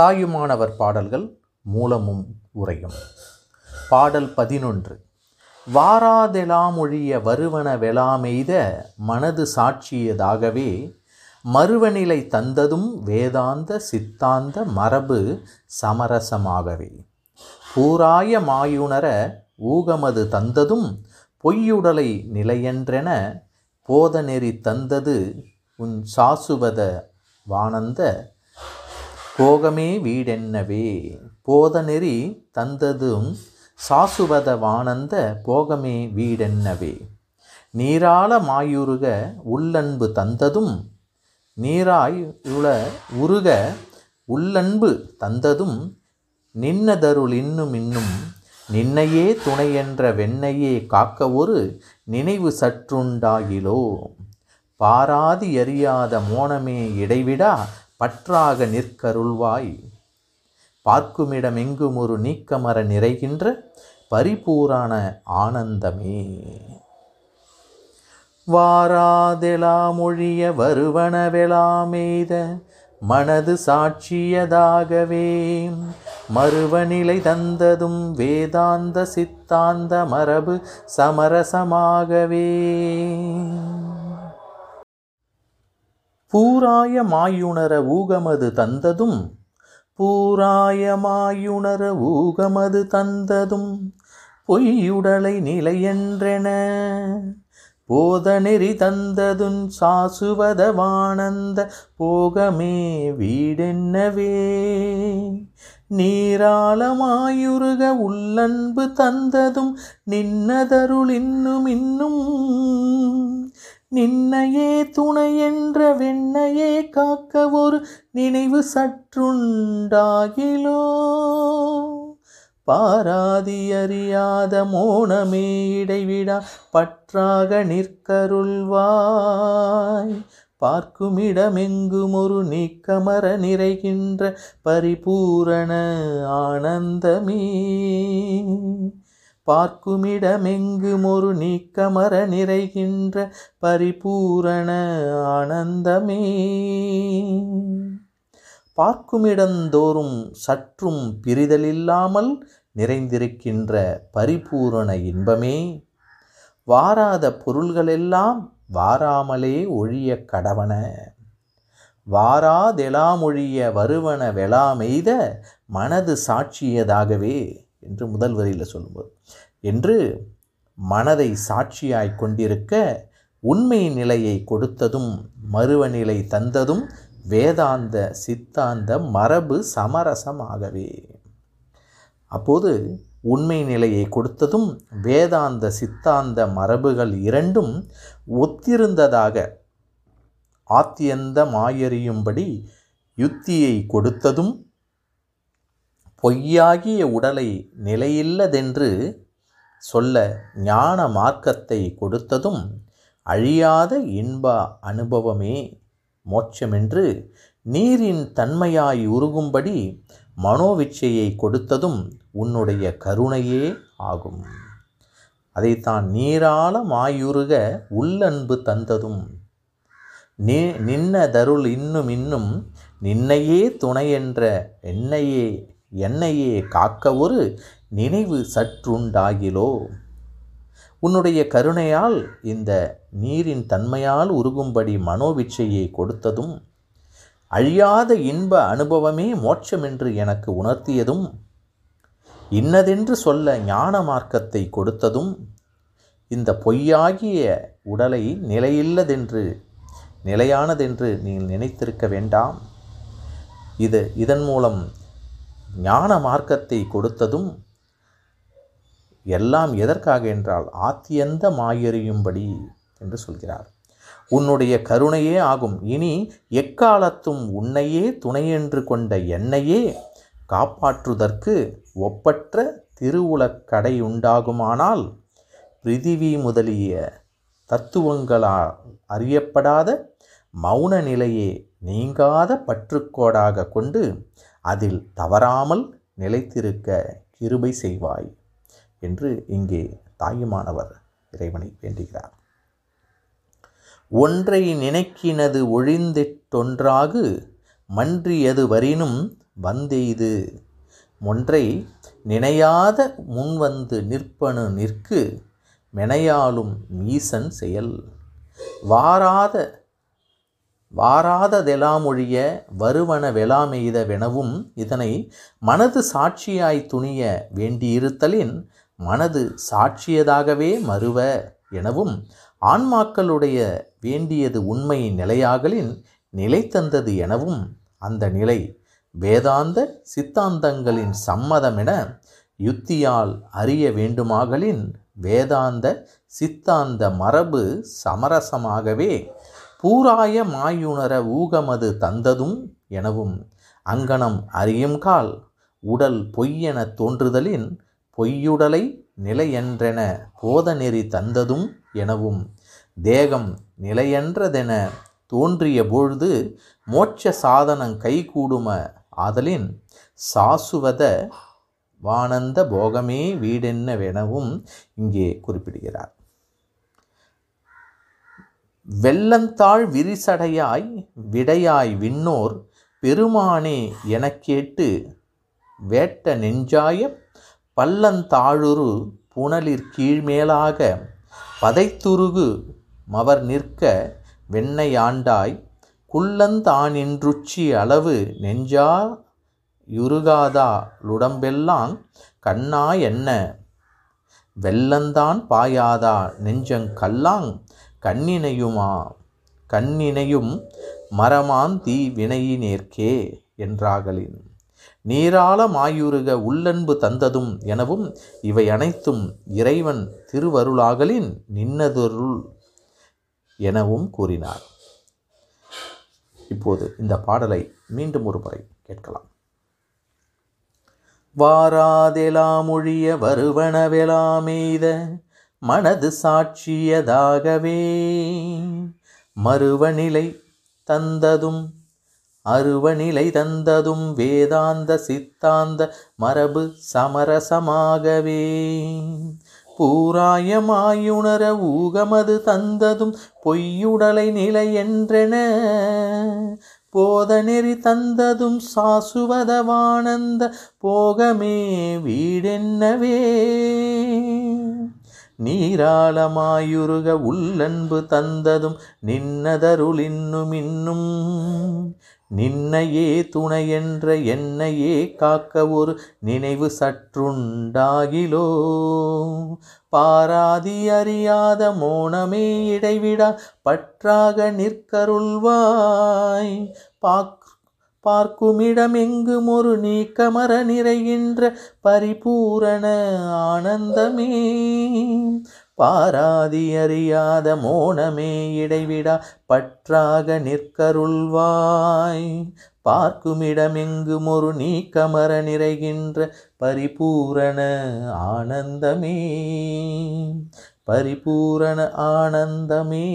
தாயுமானவர் பாடல்கள் மூலமும் உரையும். பாடல் பதினொன்று. வாராதெலாமொழிய வருவன வெலாமெய்த மனது சாட்சியதாகவே மறுவநிலை தந்ததும் வேதாந்த சித்தாந்த மரபு சமரசமாகவே. பூராய மாயுணர ஊகமது தந்ததும் பொய்யுடலை நிலையென்றென போதநெறி தந்தது உன் சாசுவத வானந்த போகமே வீடென்னவே? போதநெறி தந்ததும் சாசுவத வானந்த போகமே வீடென்னவே? நீராள மாயுருக உள்ளன்பு தந்ததும் நீராய் உள உருக உள்ளன்பு தந்ததும் நின்னதருள் இன்னும் இன்னும் நின்னையே துணை என்ற வெண்ணையே காக்க ஒரு நினைவு சற்றுண்டாகிலோ பாராதி அறியாத மோனமே இடைவிடா பற்றாக நிற்கருள்வாய். பார்க்குமிடம் எங்கும் ஒரு நீக்கமர நிறைகின்ற பரிபூரான ஆனந்தமே. வாராதெலாமொழிய வருவனவெலாமேத மனது சாட்சியதாகவே. மறுவநிலை தந்ததும் வேதாந்த சித்தாந்த மரபு சமரசமாகவே. பூராய மாயுணர ஊகமது தந்ததும் பூராய மாயுணர ஊகமது தந்ததும் பொய்யுடலை நிலையென்றென போதநெறி தந்ததுன் சாசுவத வானந்த போகமே வீடென்னவே. நீராளமாயுருக உள்ளன்பு தந்ததும் நின்னதருள் இன்னும் இன்னும் நின்னையே துணை என்ற வெண்ணையே காக்க ஒரு நினைவு சற்றுண்டாகிலோ? பாராதி அறியாத மோனமே இடைவிடா பற்றாக நிற்கருள்வாய். பார்க்குமிடமெங்கும் ஒரு நீக்கமர நிறைகின்ற பரிபூரண ஆனந்தமே. பார்க்குமிடமெங்கும் ஒரு நீக்கமர நிறைகின்ற பரிபூரண ஆனந்தமே. பார்க்குமிடந்தோறும் சற்றும் பிரிதலில்லாமல் நிறைந்திருக்கின்ற பரிபூரண இன்பமே. வாராத பொருள்களெல்லாம் வாராமலே ஒழிய கடவன. வாராதெலாமொழிய வருவன வெலாமெய்த மனது சாட்சியதாகவே. என்று முதல் வரியில் சொல்லும்போது என்று மனதை சாட்சியாய் கொண்டிருக்க உண்மை நிலையை கொடுத்ததும் மறுவநிலை தந்ததும் வேதாந்த சித்தாந்த மரபு சமரசமாகவே அப்போது உண்மை நிலையை கொடுத்ததும் வேதாந்த சித்தாந்த மரபுகள் இரண்டும் ஒத்திருந்ததாக ஆத்தியந்த மாயறியும்படி யுத்தியை கொடுத்ததும் பொய்யாகிய உடலை நிலையில்லதென்று சொல்ல ஞான மார்க்கத்தை கொடுத்ததும் அழியாத இன்ப அனுபவமே மோட்சமென்று நீரின் தன்மையாய் உருகும்படி மனோவிச்சையை கொடுத்ததும் உன்னுடைய கருணையே ஆகும். அதைத்தான் நீராள மாயுருக உள்ளன்பு தந்ததும். நீ நின்ன தருள் இன்னும் இன்னும் நின்னையே துணையென்ற என்னையே என்னையே காக்க ஒரு நினைவு சற்றுண்டாகிலோ? உன்னுடைய கருணையால் இந்த நீரின் தன்மையால் உருகும்படி மனோவிச்சையை கொடுத்ததும் அழியாத இன்ப அனுபவமே மோட்சம் என்று எனக்கு உணர்த்தியதும் இன்னதென்று சொல்ல ஞான மார்க்கத்தை கொடுத்ததும் இந்த பொய்யாகிய உடலை நிலையில்லதென்று நிலையானதென்று நீங்கள் நினைத்திருக்க வேண்டாம். இது இதன் மூலம் ஞான மார்க்கத்தை கொடுத்ததும் எல்லாம் எதற்காக என்றால் ஆத்தியந்த மாயறியும்படி என்று சொல்கிறார். உன்னுடைய கருணையே ஆகும். இனி எக்காலத்தும் உன்னையே துணையென்று கொண்ட என்னையே காப்பாற்றுதற்கு ஒப்பற்ற திருவுலக்கடை உண்டாகுமானால் பிரிதிவி முதலிய தத்துவங்களால் அறியப்படாத மௌன நிலையே நீங்காத பற்றுக்கோடாக கொண்டு அதில் தவறாமல் நிலைத்திருக்க கிருபை செய்வாய் என்று இங்கே தாயுமானவர் இறைவனை வேண்டுகிறார். ஒன்றை நினைக்கினது ஒழிந்திட்டொன்றாகு மன்றியது வரினும் வந்தெய்து. ஒன்றை நினையாத முன்வந்து நிற்பனு நிற்கு மெனையாலும் மீசன் செயல். வாராத வாராததெலாமொழிய வருவன வெலாமெய்த இதனை மனது சாட்சியாய் துணிய வேண்டியிருத்தலின் மனது சாட்சியதாகவே மறுவ எனவும் ஆன்மாக்களுடைய வேண்டியது உண்மை நிலையாகலின் நிலை தந்தது எனவும் அந்த நிலை வேதாந்த சித்தாந்தங்களின் சம்மதமென யுத்தியால் அறிய வேண்டுமாகலின் வேதாந்த சித்தாந்த மரபு சமரசமாகவே பூராய மாயுணர ஊகமது தந்ததும் எனவும் அங்கனம் அறியும்கால் உடல் பொய்யென தோன்றுதலின் பொய்யுடலை நிலையென்றென போதநெறி தந்ததும் எனவும் தேகம் நிலையன்றதென தோன்றிய பொழுது மோட்ச சாதனம் கைகூடும ஆதலின் சாசுவத வானந்த போகமே வீடென்னவெனவும் இங்கே குறிப்பிடுகிறார். வெள்ளந்தாள் விரிசடையாய் விடையாய் விண்ணோர் பெருமானே எனக் கேட்டு வேட்ட நெஞ்சாய பள்ளந்தாழுரு புனலிற் கீழ்மேலாக பதைத்துருகு மவர் நிற்க வெண்ணையாண்டாய் குள்ளந்தானின்றுச்சி அளவு நெஞ்சா யுருகாதா லுடம்பெல்லாங் கண்ணா என்ன? வெள்ளந்தான் பாயாதா நெஞ்சங் கல்லாங் கண்ணினையுமா? கண்ணினையும் மரமான் தீ வினையினேற்கே என்றாகலின். நீராள மாயுருக உள்ளன்பு தந்ததும் எனவும் இவை அனைத்தும் இறைவன் திருவருளாகலின் நின்னதொருள் எனவும் கூறினார். இப்போது இந்த பாடலை மீண்டும் ஒரு முறை கேட்கலாம். வாராதெலாமொழிய வருவனவெலாமெய்த மனது சாட்சியதாகவே. மறுவநிலை தந்ததும் அருவநிலை தந்ததும் வேதாந்த சித்தாந்த மரபு சமரசமாகவே. பூராயமாயுணர ஊகமது தந்ததும் பொய்யுடலை நிலை என்றென. போதநெறி தந்ததும் சாசுவதவானந்த போகமே வீடென்னவே. நீராளமாயுருக உள்ளன்பு தந்ததும் நின்னதருளின்னும் இன்னும் நின்னையே துணையென்ற என்னையே காக்க ஒரு நினைவு சற்றுண்டாகிலோ. பாராதி அறியாத மோனமே இடைவிடா பற்றாக நிற்கருள்வாய். பாக் பார்க்குமிடமெங்கும் ஒரு நீக்கமர நிறைகின்ற பரிபூரண ஆனந்தமே. பாராதி அறியாத மோனமே இடைவிடா பற்றாக நிற்கருள்வாய். பார்க்குமிடமெங்கும் ஒரு நீக்கமர நிறைகின்ற பரிபூரண ஆனந்தமே. பரிபூரண ஆனந்தமே.